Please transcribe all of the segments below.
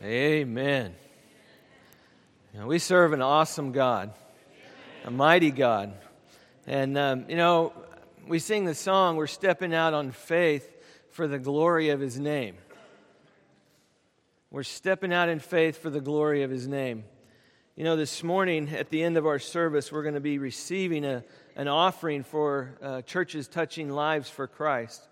Amen. We serve an awesome God, a mighty God. And, um, you know, we sing the song, we're stepping out on faith for the glory of his name. We're stepping out in faith for the glory of his name. You know, this morning at the end of our service, we're going to be receiving a, an offering for uh, churches touching lives for Christ,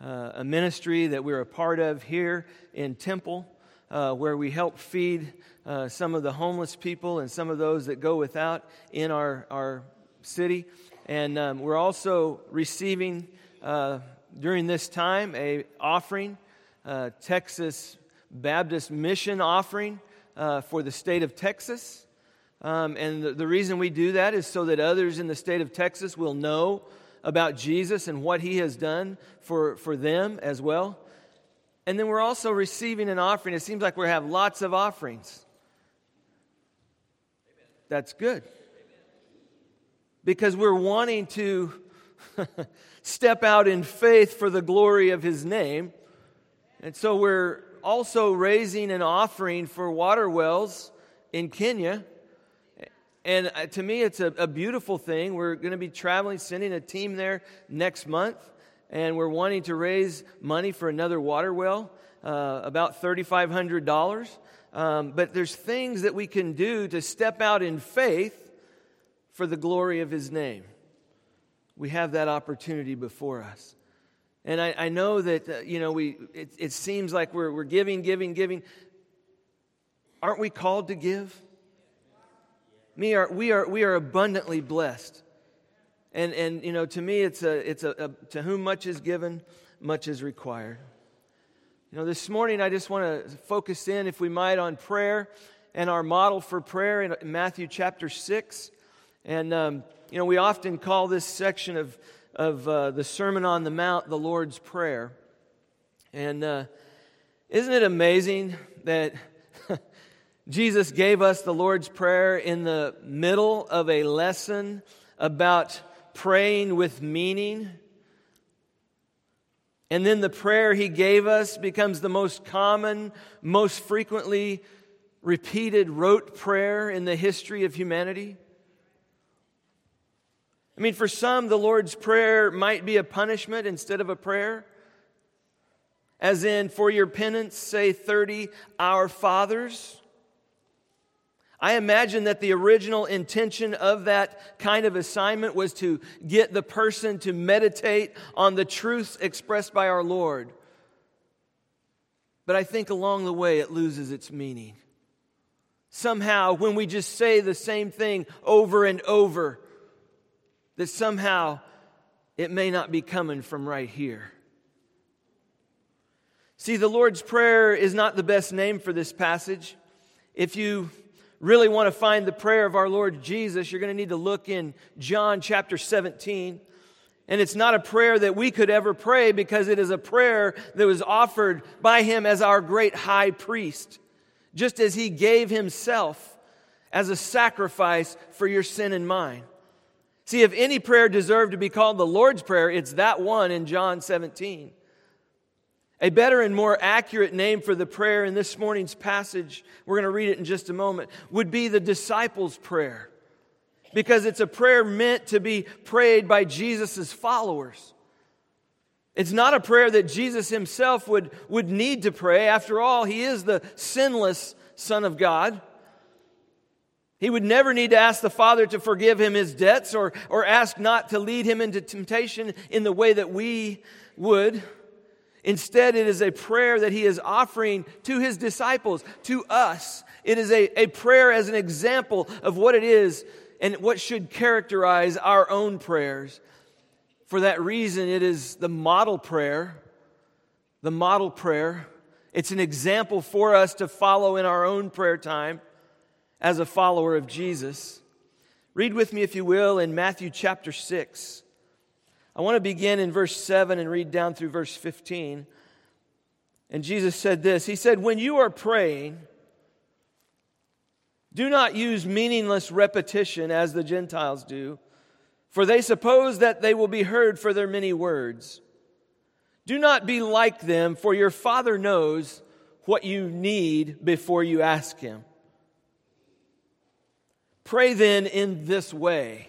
uh, a ministry that we're a part of here in Temple uh, where we help feed uh, some of the homeless people and some of those that go without in our, our city. And um, we're also receiving uh, during this time a offering, uh, Texas Baptist Mission offering uh, for the state of Texas. Um, and the, the reason we do that is so that others in the state of Texas will know about Jesus and what he has done for, for them as well. And then we're also receiving an offering. It seems like we have lots of offerings. That's good. Because we're wanting to step out in faith for the glory of his name. And so we're also raising an offering for water wells in Kenya. And uh, to me, it's a, a beautiful thing. We're going to be traveling, sending a team there next month and we're wanting to raise money for another water well, uh, about $3,500. Um, but there's things that we can do to step out in faith for the glory of His name. We have that opportunity before us. And I, I know that, uh, you know, we, it, it seems like we're, we're giving, giving, giving. Aren't we called to give? Me are, we, are, we are abundantly blessed. And, and you know, to me, it's, a, it's a, a, to whom much is given, much is required. You know, this morning I just want to focus in, if we might, on prayer and our model for prayer in Matthew chapter 6. And, um, you know, we often call this section of, of uh, the Sermon on the Mount the Lord's Prayer. And uh, isn't it amazing that Jesus gave us the Lord's Prayer in the middle of a lesson about praying with meaning. And then the prayer he gave us becomes the most common, most frequently repeated rote prayer in the history of humanity. I mean, for some, the Lord's Prayer might be a punishment instead of a prayer. As in, for your penance, say 30 Our Fathers. I imagine that the original intention of that kind of assignment was to get the person to meditate on the truths expressed by our Lord. But I think along the way it loses its meaning. Somehow, when we just say the same thing over and over, that somehow it may not be coming from right here. See, the Lord's Prayer is not the best name for this passage. If you really want to find the prayer of our Lord Jesus, you're going to need to look in John chapter 17. And it's not a prayer that we could ever pray because it is a prayer that was offered by him as our great high priest, just as he gave himself as a sacrifice for your sin and mine. See, if any prayer deserved to be called the Lord's Prayer, it's that one in John 17. A better and more accurate name for the prayer in this morning's passage, we're going to read it in just a moment, would be the disciples' prayer. Because it's a prayer meant to be prayed by Jesus' followers. It's not a prayer that Jesus himself would, would need to pray. After all, he is the sinless Son of God. He would never need to ask the Father to forgive him his debts or, or ask not to lead him into temptation in the way that we would. Instead, it is a prayer that he is offering to his disciples, to us. It is a, a prayer as an example of what it is and what should characterize our own prayers. For that reason, it is the model prayer. The model prayer. It's an example for us to follow in our own prayer time as a follower of Jesus. Read with me, if you will, in Matthew chapter 6. I want to begin in verse 7 and read down through verse 15. And Jesus said this He said, When you are praying, do not use meaningless repetition as the Gentiles do, for they suppose that they will be heard for their many words. Do not be like them, for your Father knows what you need before you ask Him. Pray then in this way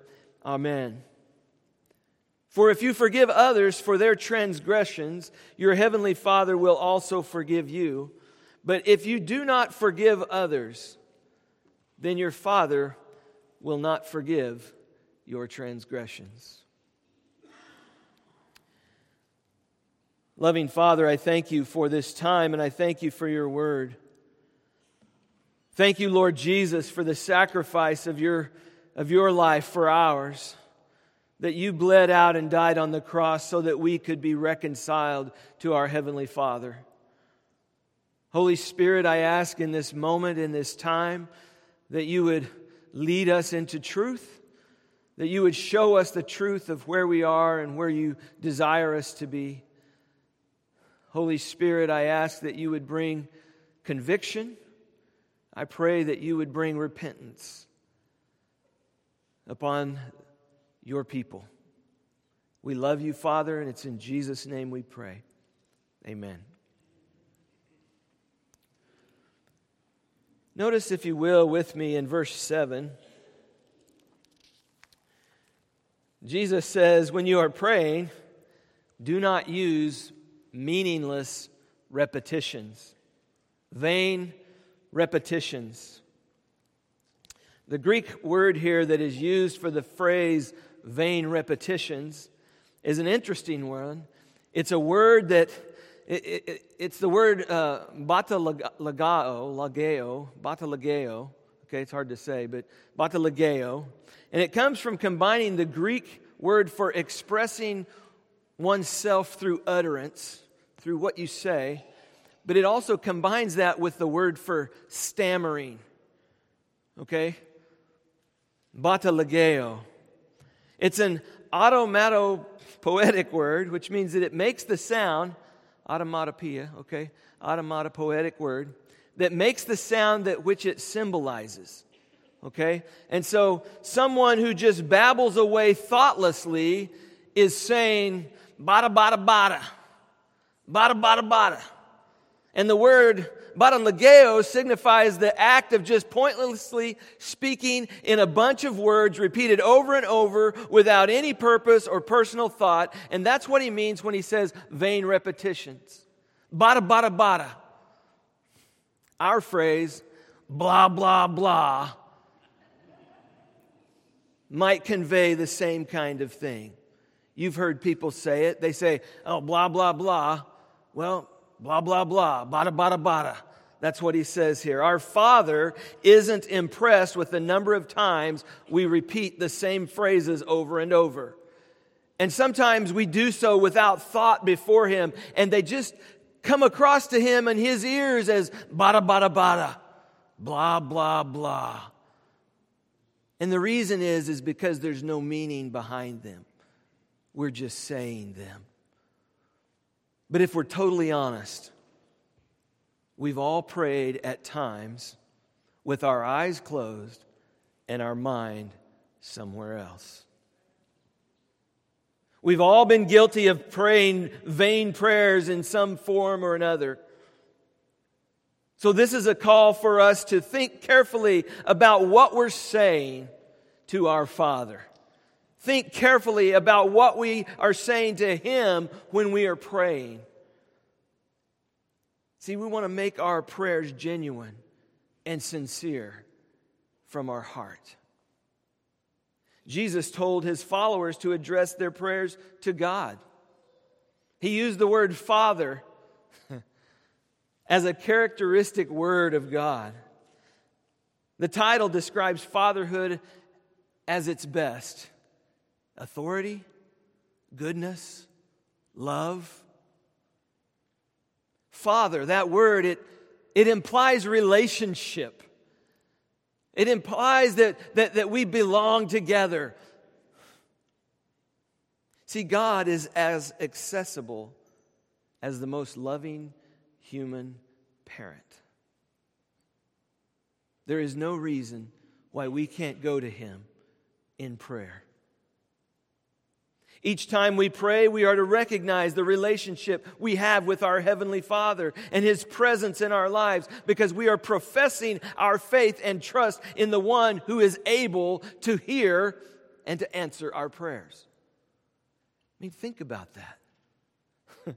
Amen. For if you forgive others for their transgressions, your heavenly Father will also forgive you. But if you do not forgive others, then your Father will not forgive your transgressions. Loving Father, I thank you for this time and I thank you for your word. Thank you, Lord Jesus, for the sacrifice of your, of your life for ours that you bled out and died on the cross so that we could be reconciled to our Heavenly Father. Holy Spirit, I ask in this moment, in this time, that you would lead us into truth, that you would show us the truth of where we are and where you desire us to be. Holy Spirit, I ask that you would bring conviction. I pray that you would bring repentance upon your people. We love you, Father, and it's in Jesus' name we pray. Amen. Notice, if you will, with me in verse 7. Jesus says, When you are praying, do not use meaningless repetitions, vain repetitions. The Greek word here that is used for the phrase vain repetitions is an interesting one. It's a word that it, it, it's the word uh, batalagao, lageo, batalageo. Okay, it's hard to say, but batalageo. And it comes from combining the Greek word for expressing oneself through utterance, through what you say, but it also combines that with the word for stammering. Okay? Batalageo. It's an automatopoetic word, which means that it makes the sound, automatopoeia, okay? Automatopoetic word, that makes the sound that which it symbolizes. Okay? And so someone who just babbles away thoughtlessly is saying, bada, bada, bada, bada, bada, bada. And the word Batalageo signifies the act of just pointlessly speaking in a bunch of words repeated over and over without any purpose or personal thought. And that's what he means when he says vain repetitions. Bada, bada, bada. Our phrase, blah, blah, blah, might convey the same kind of thing. You've heard people say it. They say, oh, blah, blah, blah. Well, blah, blah, blah, bada, bada, bada. That's what he says here. Our Father isn't impressed with the number of times we repeat the same phrases over and over. And sometimes we do so without thought before him, and they just come across to him in his ears as bada, bada, bada, blah, blah, blah. And the reason is, is because there's no meaning behind them. We're just saying them. But if we're totally honest, we've all prayed at times with our eyes closed and our mind somewhere else. We've all been guilty of praying vain prayers in some form or another. So, this is a call for us to think carefully about what we're saying to our Father. Think carefully about what we are saying to Him when we are praying. See, we want to make our prayers genuine and sincere from our heart. Jesus told his followers to address their prayers to God. He used the word Father as a characteristic word of God. The title describes fatherhood as its best authority, goodness, love. Father, that word, it, it implies relationship. It implies that, that, that we belong together. See, God is as accessible as the most loving human parent. There is no reason why we can't go to Him in prayer. Each time we pray, we are to recognize the relationship we have with our Heavenly Father and His presence in our lives because we are professing our faith and trust in the one who is able to hear and to answer our prayers. I mean, think about that. I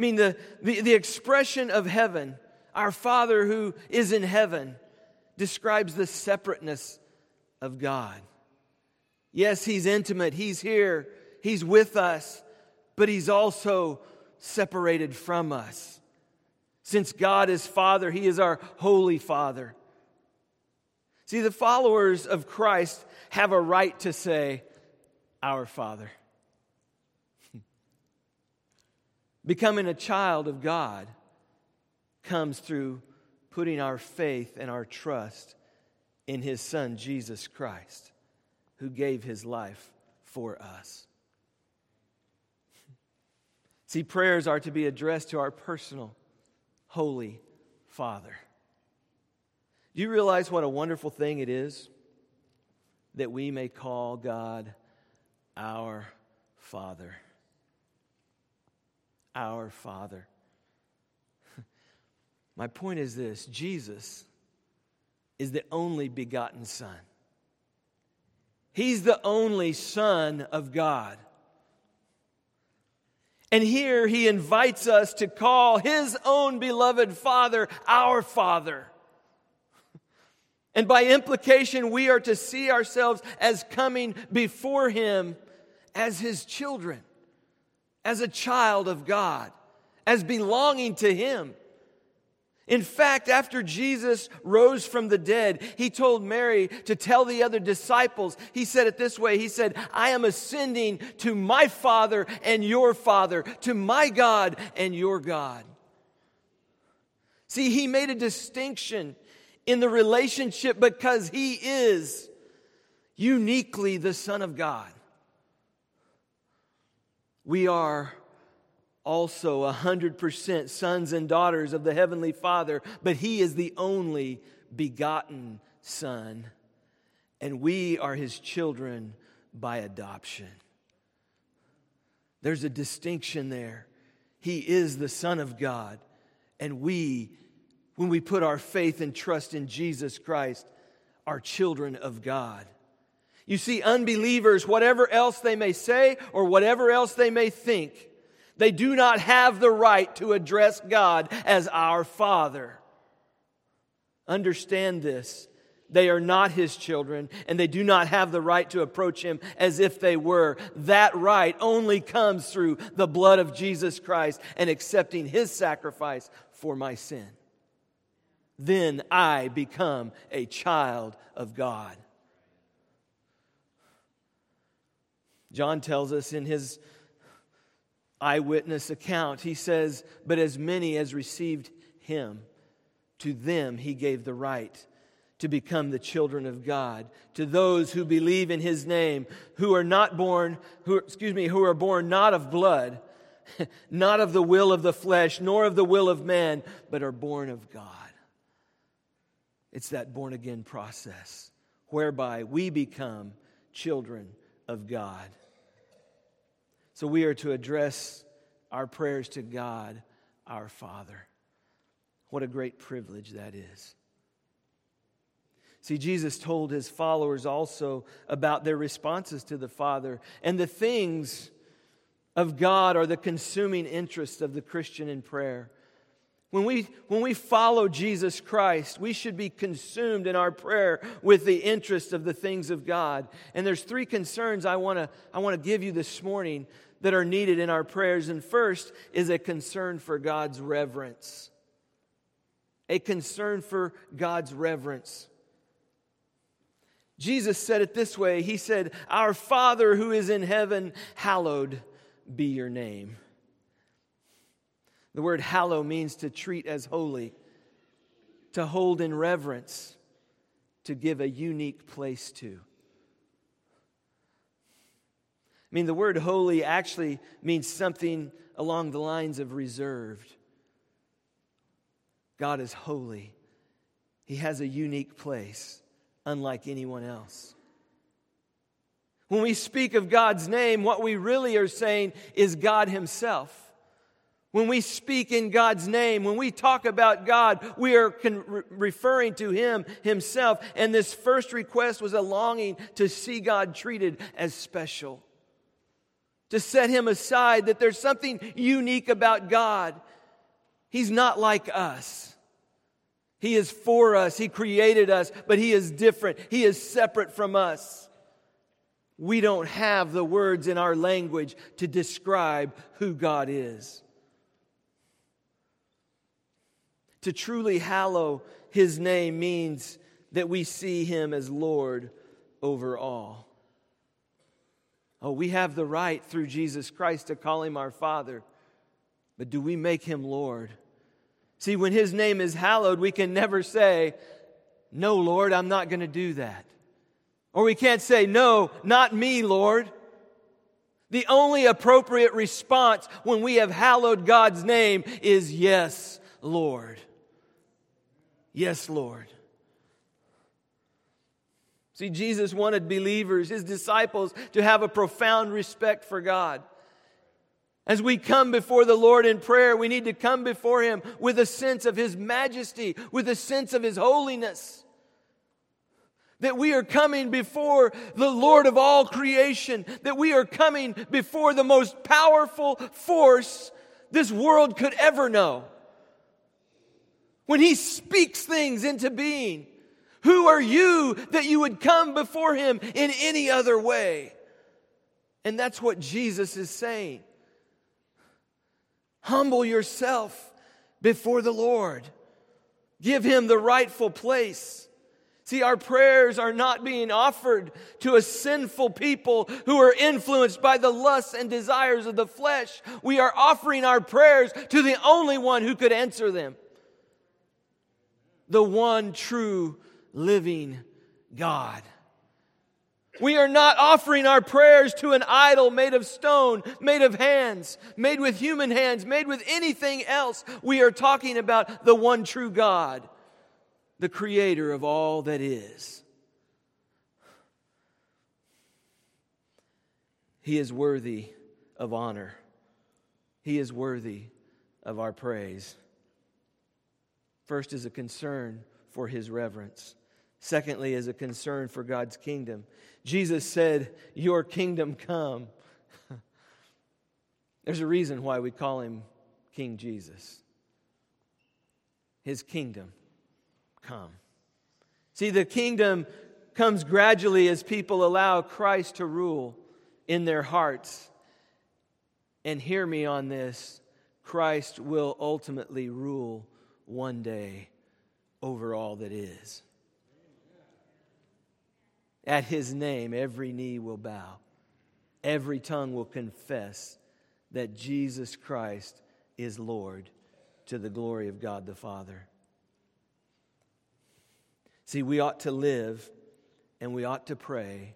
mean, the, the, the expression of heaven, our Father who is in heaven, describes the separateness of God. Yes, He's intimate, He's here, He's with us, but He's also separated from us. Since God is Father, He is our Holy Father. See, the followers of Christ have a right to say, Our Father. Becoming a child of God comes through putting our faith and our trust in His Son, Jesus Christ who gave his life for us. See, prayers are to be addressed to our personal, holy Father. Do you realize what a wonderful thing it is that we may call God our Father? Our Father. My point is this Jesus is the only begotten Son. He's the only Son of God. And here he invites us to call his own beloved Father our Father. And by implication, we are to see ourselves as coming before him as his children, as a child of God, as belonging to him. In fact, after Jesus rose from the dead, he told Mary to tell the other disciples. He said it this way He said, I am ascending to my Father and your Father, to my God and your God. See, he made a distinction in the relationship because he is uniquely the Son of God. We are also 100% sons and daughters of the Heavenly Father, but He is the only begotten Son, and we are His children by adoption. There's a distinction there. He is the Son of God, and we, when we put our faith and trust in Jesus Christ, are children of God. You see, unbelievers, whatever else they may say or whatever else they may think, they do not have the right to address God as our Father. Understand this. They are not his children, and they do not have the right to approach him as if they were. That right only comes through the blood of Jesus Christ and accepting his sacrifice for my sin. Then I become a child of God. John tells us in his eyewitness account, he says, But as many as received him, to them he gave the right to become the children of God, to those who believe in his name, who are not born, who, excuse me, who are born not of blood, not of the will of the flesh, nor of the will of man, but are born of God. It's that born again process whereby we become children of God. So we are to address our prayers to God, our Father. What a great privilege that is. See, Jesus told his followers also about their responses to the Father, and the things of God are the consuming interest of the Christian in prayer. When we, when we follow Jesus Christ, we should be consumed in our prayer with the interest of the things of God. And there's three concerns I want to I want to give you this morning that are needed in our prayers. And first is a concern for God's reverence. A concern for God's reverence. Jesus said it this way He said, Our Father who is in heaven, hallowed be your name. The word hallow means to treat as holy, to hold in reverence, to give a unique place to. I mean, the word holy actually means something along the lines of reserved. God is holy, He has a unique place, unlike anyone else. When we speak of God's name, what we really are saying is God Himself. When we speak in God's name, when we talk about God, we are con- re- referring to Him Himself. And this first request was a longing to see God treated as special, to set Him aside, that there's something unique about God. He's not like us. He is for us. He created us, but He is different. He is separate from us. We don't have the words in our language to describe who God is. To truly hallow his name means that we see him as Lord over all. Oh, we have the right through Jesus Christ to call him our Father, but do we make him Lord? See, when his name is hallowed, we can never say, No, Lord, I'm not going to do that. Or we can't say, No, not me, Lord. The only appropriate response when we have hallowed God's name is, Yes, Lord. Yes, Lord. See, Jesus wanted believers, his disciples, to have a profound respect for God. As we come before the Lord in prayer, we need to come before him with a sense of his majesty, with a sense of his holiness. That we are coming before the Lord of all creation, that we are coming before the most powerful force this world could ever know. When He speaks things into being, who are you that you would come before Him in any other way? And that's what Jesus is saying. Humble yourself before the Lord, give Him the rightful place. See, our prayers are not being offered to a sinful people who are influenced by the lusts and desires of the flesh. We are offering our prayers to the only one who could answer them the one true living God. We are not offering our prayers to an idol made of stone, made of hands, made with human hands, made with anything else. We are talking about the one true God the creator of all that is. He is worthy of honor. He is worthy of our praise. First is a concern for his reverence. Secondly, is a concern for God's kingdom. Jesus said, Your kingdom come. There's a reason why we call him King Jesus. His kingdom come. See, the kingdom comes gradually as people allow Christ to rule in their hearts. And hear me on this Christ will ultimately rule one day over all that is. At his name, every knee will bow, every tongue will confess that Jesus Christ is Lord to the glory of God the Father. See, we ought to live and we ought to pray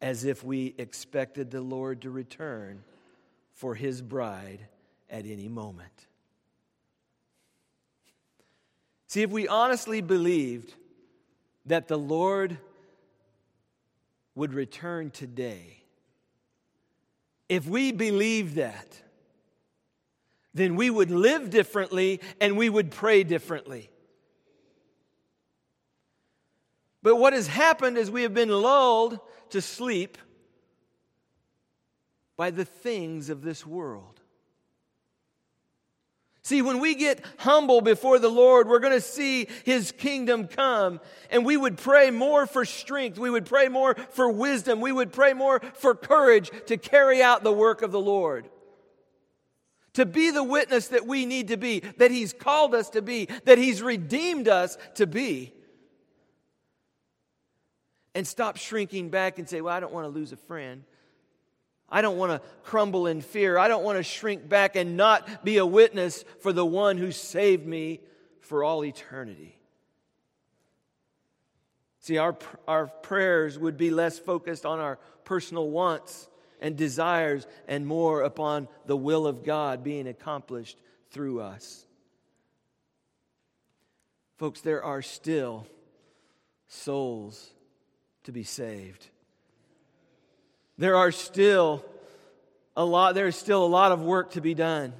as if we expected the Lord to return for his bride at any moment. See, if we honestly believed that the Lord would return today, if we believe that, then we would live differently and we would pray differently. But what has happened is we have been lulled to sleep by the things of this world. See, when we get humble before the Lord, we're going to see His kingdom come. And we would pray more for strength. We would pray more for wisdom. We would pray more for courage to carry out the work of the Lord. To be the witness that we need to be, that He's called us to be, that He's redeemed us to be and stop shrinking back and say, Well, I don't want to lose a friend. I don't want to crumble in fear. I don't want to shrink back and not be a witness for the one who saved me for all eternity. See, our, our prayers would be less focused on our personal wants and desires and more upon the will of God being accomplished through us. Folks, there are still souls to be saved. There are still a lot, there is still a lot of work to be done.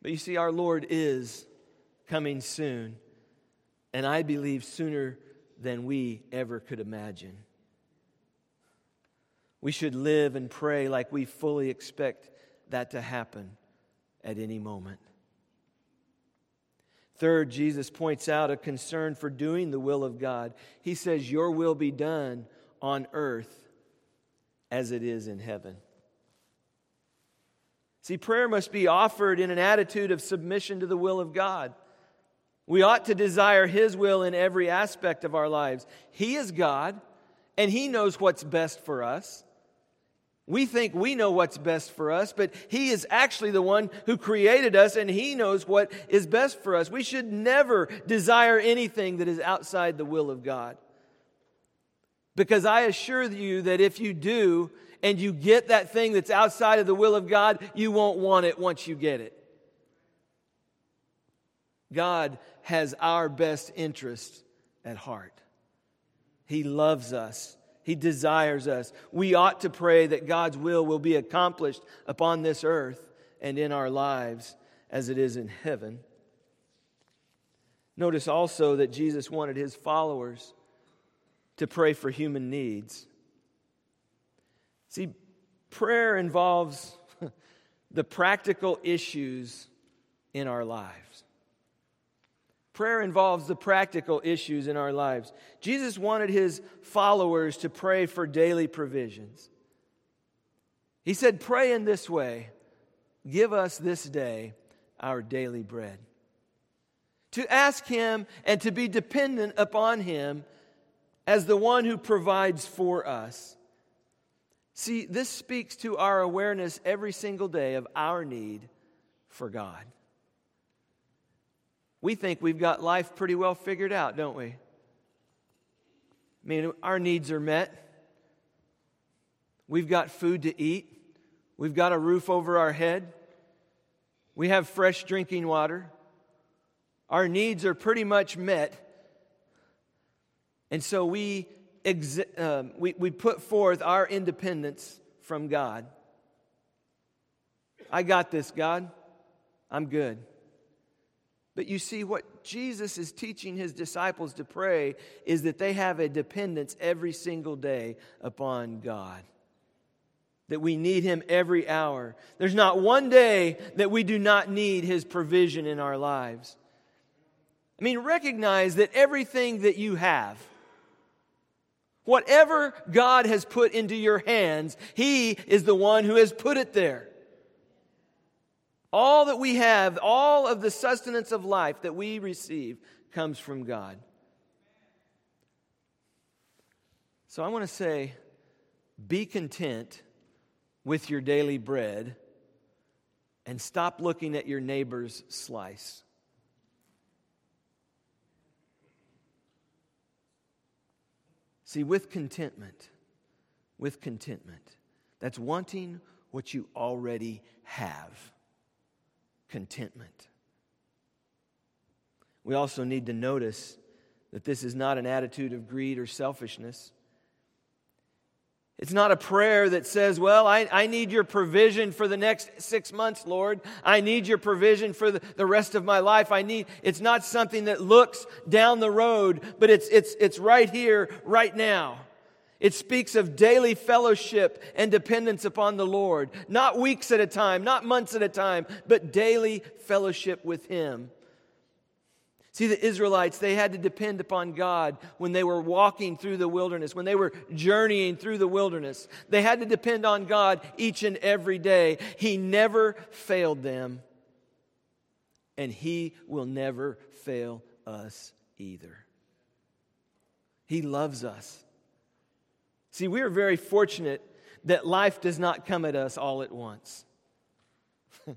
But you see, our Lord is coming soon, and I believe sooner than we ever could imagine. We should live and pray like we fully expect that to happen at any moment. Third, Jesus points out a concern for doing the will of God. He says, Your will be done on earth as it is in heaven. See, prayer must be offered in an attitude of submission to the will of God. We ought to desire His will in every aspect of our lives. He is God, and He knows what's best for us. We think we know what's best for us, but He is actually the one who created us and He knows what is best for us. We should never desire anything that is outside the will of God. Because I assure you that if you do and you get that thing that's outside of the will of God, you won't want it once you get it. God has our best interest at heart. He loves us. He desires us. We ought to pray that God's will will be accomplished upon this earth and in our lives as it is in heaven. Notice also that Jesus wanted his followers to pray for human needs. See, prayer involves the practical issues in our lives. Prayer involves the practical issues in our lives. Jesus wanted his followers to pray for daily provisions. He said, Pray in this way Give us this day our daily bread. To ask him and to be dependent upon him as the one who provides for us. See, this speaks to our awareness every single day of our need for God. We think we've got life pretty well figured out, don't we? I mean, our needs are met. We've got food to eat. We've got a roof over our head. We have fresh drinking water. Our needs are pretty much met. And so we, exi- um, we, we put forth our independence from God. I got this, God. I'm good. But you see, what Jesus is teaching his disciples to pray is that they have a dependence every single day upon God. That we need him every hour. There's not one day that we do not need his provision in our lives. I mean, recognize that everything that you have, whatever God has put into your hands, he is the one who has put it there. All that we have, all of the sustenance of life that we receive comes from God. So I want to say be content with your daily bread and stop looking at your neighbor's slice. See, with contentment, with contentment, that's wanting what you already have contentment. We also need to notice that this is not an attitude of greed or selfishness. It's not a prayer that says, Well, I, I need your provision for the next six months, Lord. I need your provision for the, the rest of my life. I need, it's not something that looks down the road, but it's, it's, it's right here, right now. It speaks of daily fellowship and dependence upon the Lord, not weeks at a time, not months at a time, but daily fellowship with Him. See, the Israelites, they had to depend upon God when they were walking through the wilderness, when they were journeying through the wilderness. They had to depend on God each and every day. He never failed them, and He will never fail us either. He loves us. See, we are very fortunate that life does not come at us all at once.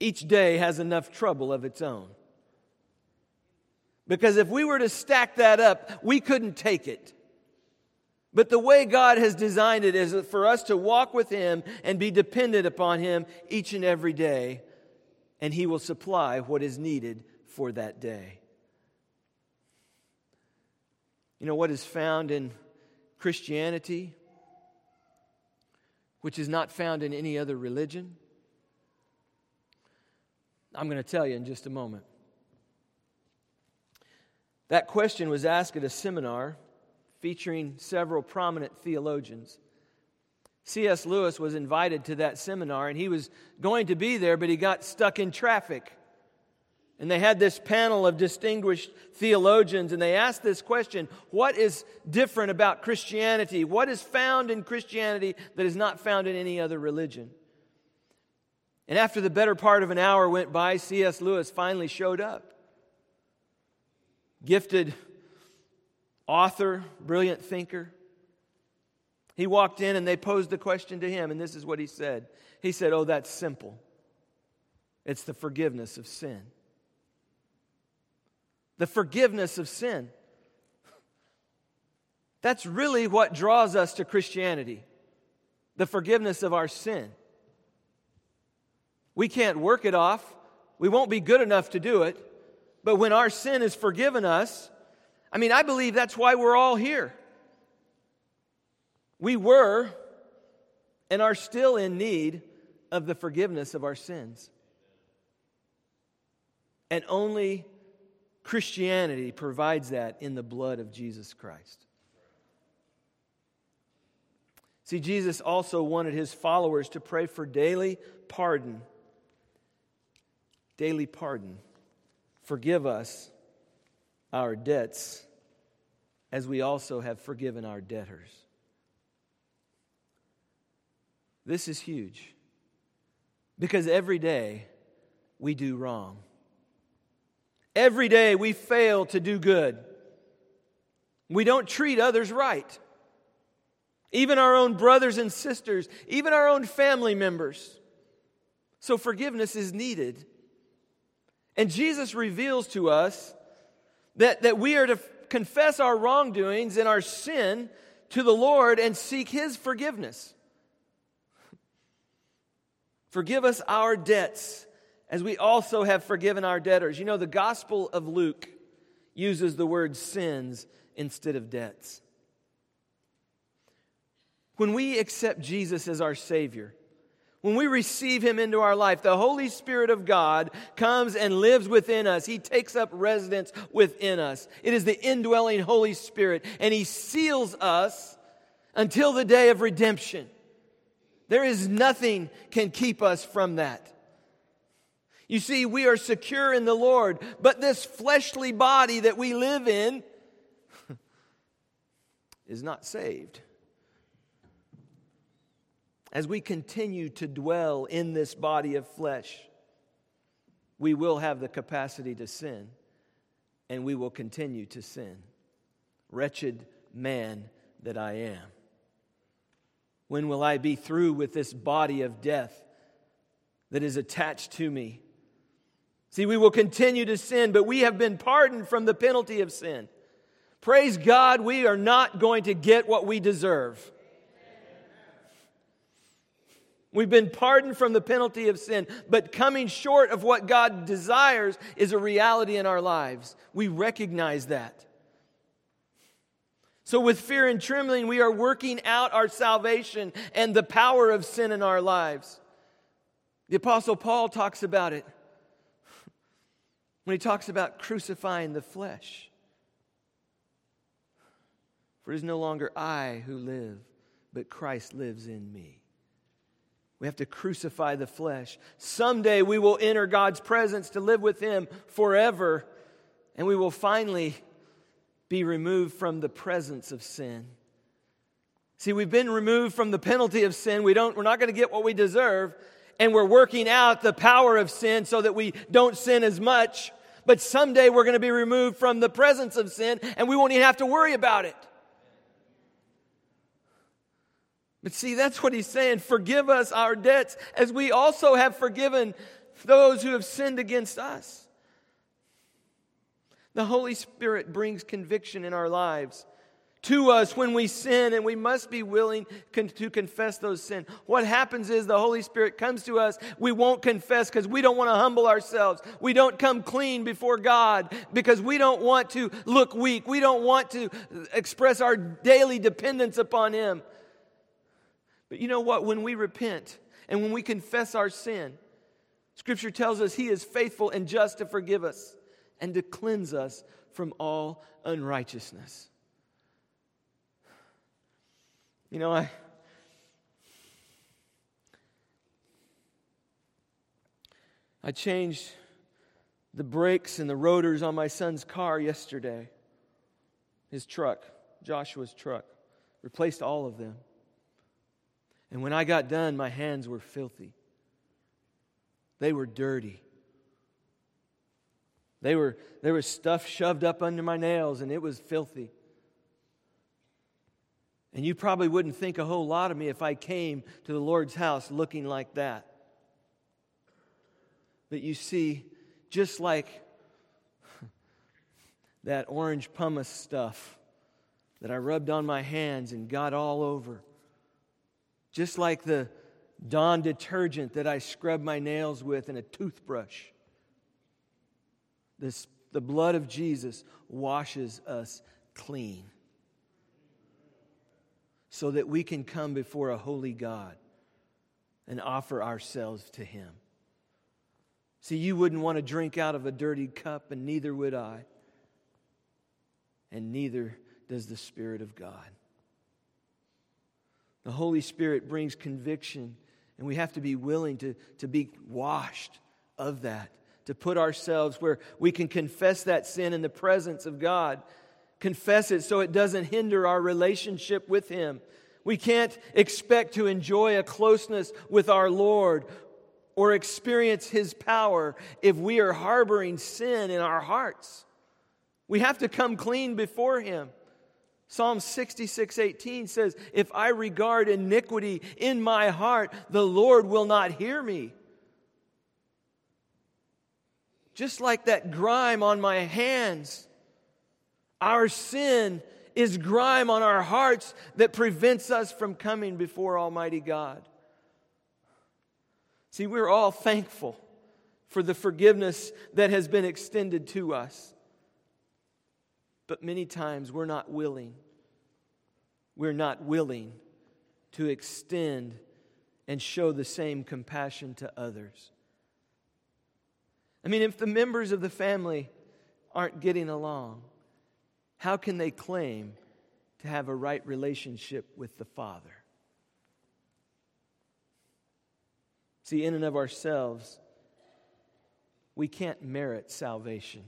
Each day has enough trouble of its own. Because if we were to stack that up, we couldn't take it. But the way God has designed it is for us to walk with Him and be dependent upon Him each and every day, and He will supply what is needed for that day. You know what is found in Christianity, which is not found in any other religion? I'm going to tell you in just a moment. That question was asked at a seminar featuring several prominent theologians. C.S. Lewis was invited to that seminar, and he was going to be there, but he got stuck in traffic. And they had this panel of distinguished theologians, and they asked this question What is different about Christianity? What is found in Christianity that is not found in any other religion? And after the better part of an hour went by, C.S. Lewis finally showed up. Gifted author, brilliant thinker. He walked in and they posed the question to him, and this is what he said. He said, Oh, that's simple. It's the forgiveness of sin. The forgiveness of sin. That's really what draws us to Christianity the forgiveness of our sin. We can't work it off. We won't be good enough to do it. But when our sin is forgiven us, I mean, I believe that's why we're all here. We were and are still in need of the forgiveness of our sins. And only Christianity provides that in the blood of Jesus Christ. See, Jesus also wanted his followers to pray for daily pardon daily pardon. Forgive us our debts as we also have forgiven our debtors. This is huge because every day we do wrong. Every day we fail to do good. We don't treat others right. Even our own brothers and sisters, even our own family members. So forgiveness is needed. And Jesus reveals to us that, that we are to confess our wrongdoings and our sin to the Lord and seek His forgiveness. Forgive us our debts as we also have forgiven our debtors. You know, the Gospel of Luke uses the word sins instead of debts. When we accept Jesus as our Savior, when we receive Him into our life, the Holy Spirit of God comes and lives within us. He takes up residence within us. It is the indwelling Holy Spirit, and He seals us until the day of redemption. There is nothing can keep us from that. You see, we are secure in the Lord, but this fleshly body that we live in is not saved as we continue to dwell in this body of flesh, we will have the capacity to sin and we will continue to sin. Wretched man that I am. When will I be through with this body of death that is attached to me? See, we will continue to sin, but we have been pardoned from the penalty of sin. Praise God, we are not going to get what we deserve. We've been pardoned from the penalty of sin, but coming short of what God desires is a reality in our lives. We recognize that. So, with fear and trembling, we are working out our salvation and the power of sin in our lives. The Apostle Paul talks about it when he talks about crucifying the flesh. For it is no longer I who live, but Christ lives in me. We have to crucify the flesh. Someday we will enter God's presence to live with Him forever, and we will finally be removed from the presence of sin. See, we've been removed from the penalty of sin. We don't, we're not going to get what we deserve, and we're working out the power of sin so that we don't sin as much. But someday we're going to be removed from the presence of sin, and we won't even have to worry about it. But see, that's what he's saying. Forgive us our debts as we also have forgiven those who have sinned against us. The Holy Spirit brings conviction in our lives to us when we sin, and we must be willing con- to confess those sins. What happens is the Holy Spirit comes to us. We won't confess because we don't want to humble ourselves. We don't come clean before God because we don't want to look weak. We don't want to express our daily dependence upon Him. But you know what? When we repent and when we confess our sin, Scripture tells us He is faithful and just to forgive us and to cleanse us from all unrighteousness. You know, I. I changed the brakes and the rotors on my son's car yesterday. His truck, Joshua's truck. Replaced all of them. And when I got done, my hands were filthy. They were dirty. They were, there was stuff shoved up under my nails, and it was filthy. And you probably wouldn't think a whole lot of me if I came to the Lord's house looking like that. But you see, just like that orange pumice stuff that I rubbed on my hands and got all over, just like the Dawn detergent that I scrub my nails with and a toothbrush, this, the blood of Jesus washes us clean so that we can come before a holy God and offer ourselves to Him. See, you wouldn't want to drink out of a dirty cup, and neither would I. And neither does the Spirit of God. The Holy Spirit brings conviction, and we have to be willing to, to be washed of that, to put ourselves where we can confess that sin in the presence of God confess it so it doesn't hinder our relationship with Him. We can't expect to enjoy a closeness with our Lord or experience His power if we are harboring sin in our hearts. We have to come clean before Him. Psalm 66 18 says, If I regard iniquity in my heart, the Lord will not hear me. Just like that grime on my hands our sin is grime on our hearts that prevents us from coming before Almighty God. See, we're all thankful for the forgiveness that has been extended to us. But many times we're not willing. We're not willing to extend and show the same compassion to others. I mean, if the members of the family aren't getting along, how can they claim to have a right relationship with the Father? See, in and of ourselves, we can't merit salvation.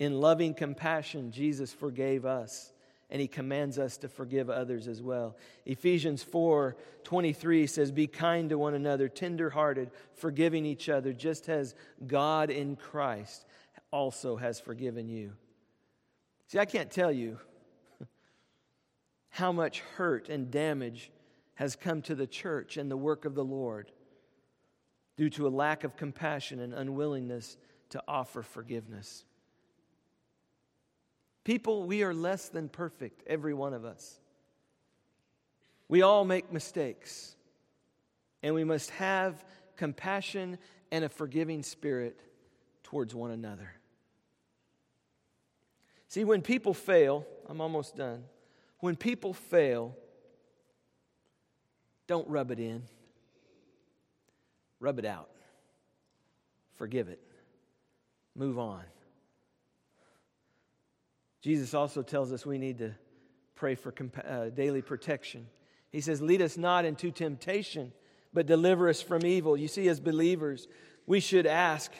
In loving compassion, Jesus forgave us, and he commands us to forgive others as well. Ephesians 4 23 says, Be kind to one another, tenderhearted, forgiving each other, just as God in Christ also has forgiven you. See, I can't tell you how much hurt and damage has come to the church and the work of the Lord due to a lack of compassion and unwillingness to offer forgiveness. People, we are less than perfect, every one of us. We all make mistakes, and we must have compassion and a forgiving spirit towards one another. See, when people fail, I'm almost done. When people fail, don't rub it in, rub it out. Forgive it. Move on. Jesus also tells us we need to pray for uh, daily protection. He says, Lead us not into temptation, but deliver us from evil. You see, as believers, we should ask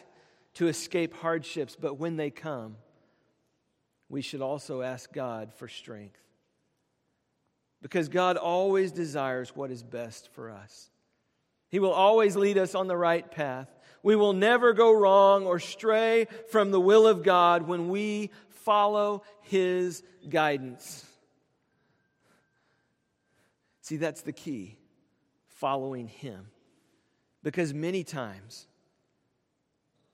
to escape hardships, but when they come, we should also ask God for strength. Because God always desires what is best for us. He will always lead us on the right path. We will never go wrong or stray from the will of God when we follow His guidance. See, that's the key following Him. Because many times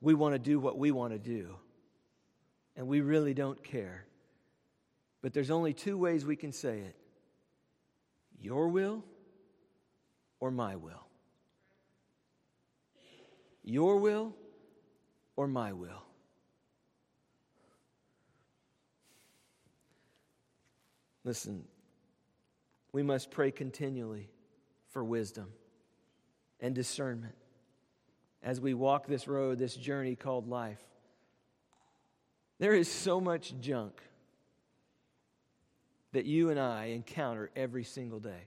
we want to do what we want to do, and we really don't care. But there's only two ways we can say it your will or my will. Your will or my will. Listen, we must pray continually for wisdom and discernment as we walk this road, this journey called life. There is so much junk that you and I encounter every single day.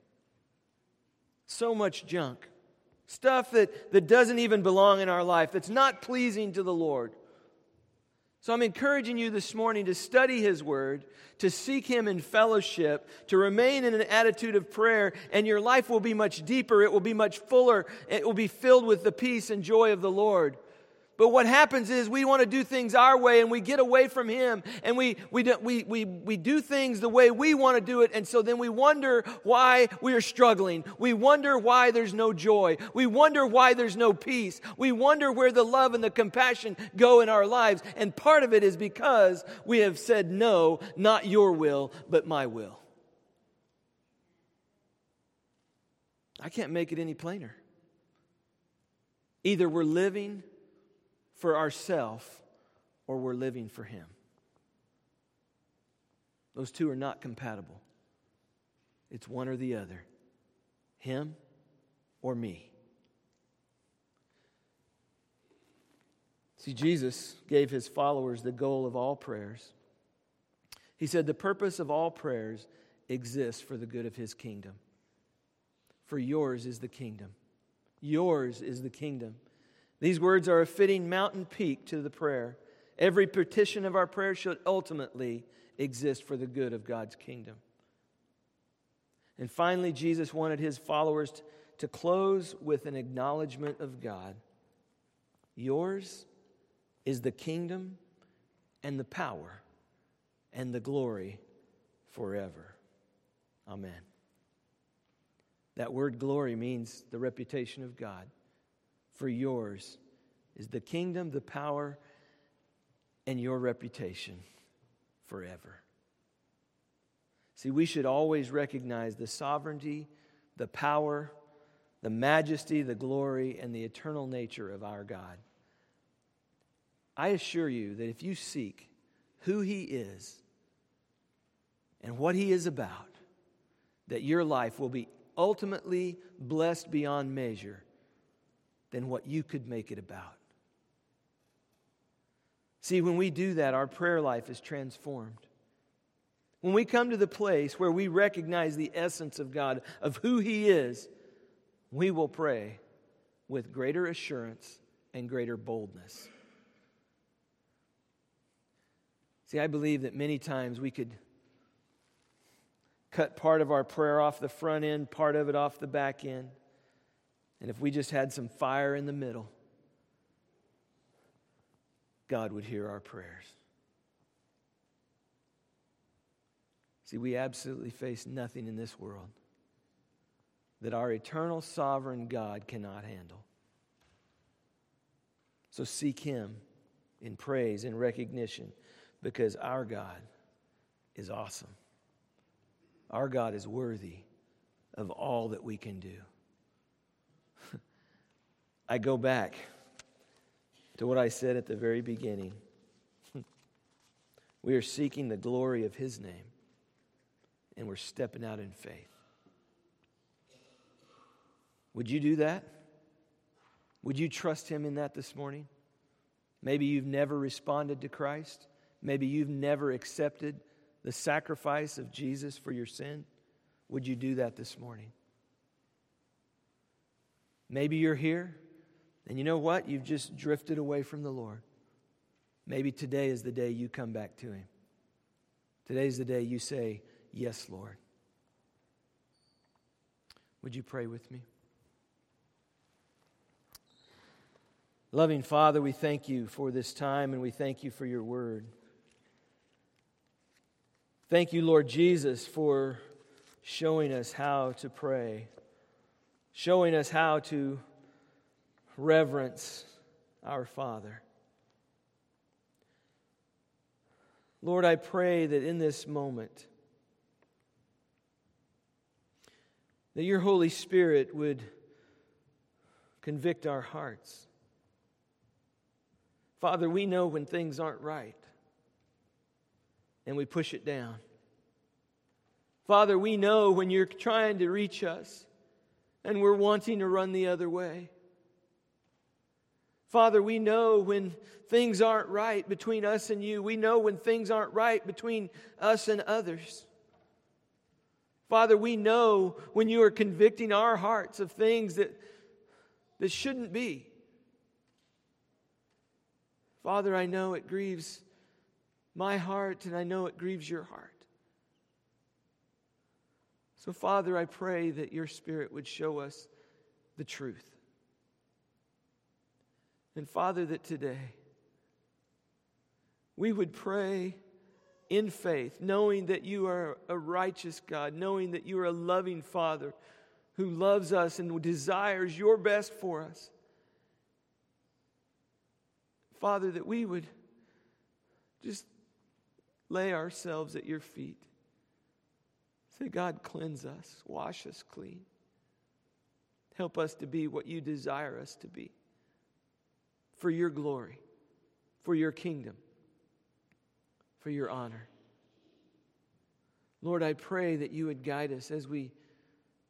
So much junk. Stuff that, that doesn't even belong in our life, that's not pleasing to the Lord. So I'm encouraging you this morning to study His Word, to seek Him in fellowship, to remain in an attitude of prayer, and your life will be much deeper. It will be much fuller. It will be filled with the peace and joy of the Lord. But what happens is we want to do things our way and we get away from Him and we, we, do, we, we, we do things the way we want to do it. And so then we wonder why we are struggling. We wonder why there's no joy. We wonder why there's no peace. We wonder where the love and the compassion go in our lives. And part of it is because we have said, no, not your will, but my will. I can't make it any plainer. Either we're living for ourself or we're living for Him. Those two are not compatible. It's one or the other Him or me. See, Jesus gave His followers the goal of all prayers. He said, The purpose of all prayers exists for the good of His kingdom. For yours is the kingdom. Yours is the kingdom. These words are a fitting mountain peak to the prayer. Every petition of our prayer should ultimately exist for the good of God's kingdom. And finally, Jesus wanted his followers to close with an acknowledgement of God. Yours is the kingdom and the power and the glory forever. Amen. That word glory means the reputation of God for yours is the kingdom, the power, and your reputation forever. See, we should always recognize the sovereignty, the power, the majesty, the glory, and the eternal nature of our God. I assure you that if you seek who He is and what He is about, that your life will be ultimately blessed beyond measure than what you could make it about. See, when we do that, our prayer life is transformed. When we come to the place where we recognize the essence of God, of who He is, we will pray with greater assurance and greater boldness. See, I believe that many times we could cut part of our prayer off the front end, part of it off the back end. And if we just had some fire in the middle, God would hear our prayers. See, we absolutely face nothing in this world that our eternal sovereign God cannot handle. So seek Him in praise and recognition because our God is awesome. Our God is worthy of all that we can do. I go back to what I said at the very beginning. we are seeking the glory of His name, and we're stepping out in faith. Would you do that? Would you trust Him in that this morning? Maybe you've never responded to Christ. Maybe you've never accepted the sacrifice of Jesus for your sin. Would you do that this morning? Maybe you're here and you know what? You've just drifted away from the Lord. Maybe today is the day you come back to Him. Today's the day you say, Yes, Lord. Would you pray with me? Loving Father, we thank you for this time and we thank you for your word. Thank you, Lord Jesus, for showing us how to pray, showing us how to reverence our Father. Lord, I pray that in this moment, that your Holy Spirit would convict our hearts. Father, we know when things aren't right, and we push it down. Father, we know when you're trying to reach us, and we're wanting to run the other way. Father, we know when things aren't right between us and you. We know when things aren't right between us and others. Father, we know when you are convicting our hearts of things that, that shouldn't be. Father, I know it grieves my heart and I know it grieves your heart. So, Father, I pray that your Spirit would show us the truth. And Father, that today we would pray in faith, knowing that you are a righteous God, knowing that you are a loving Father who loves us and desires your best for us. Father, that we would just lay ourselves at your feet. Say, God, cleanse us, wash us clean. Help us to be what you desire us to be for your glory, for your kingdom, for your honor. Lord, I pray that you would guide us as we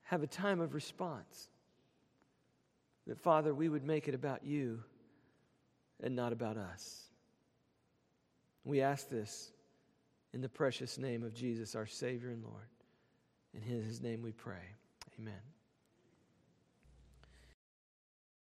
have a time of response. That, Father, we would make it about you and not about us. We ask this in the precious name of Jesus, our Savior and Lord. In his name we pray. Amen.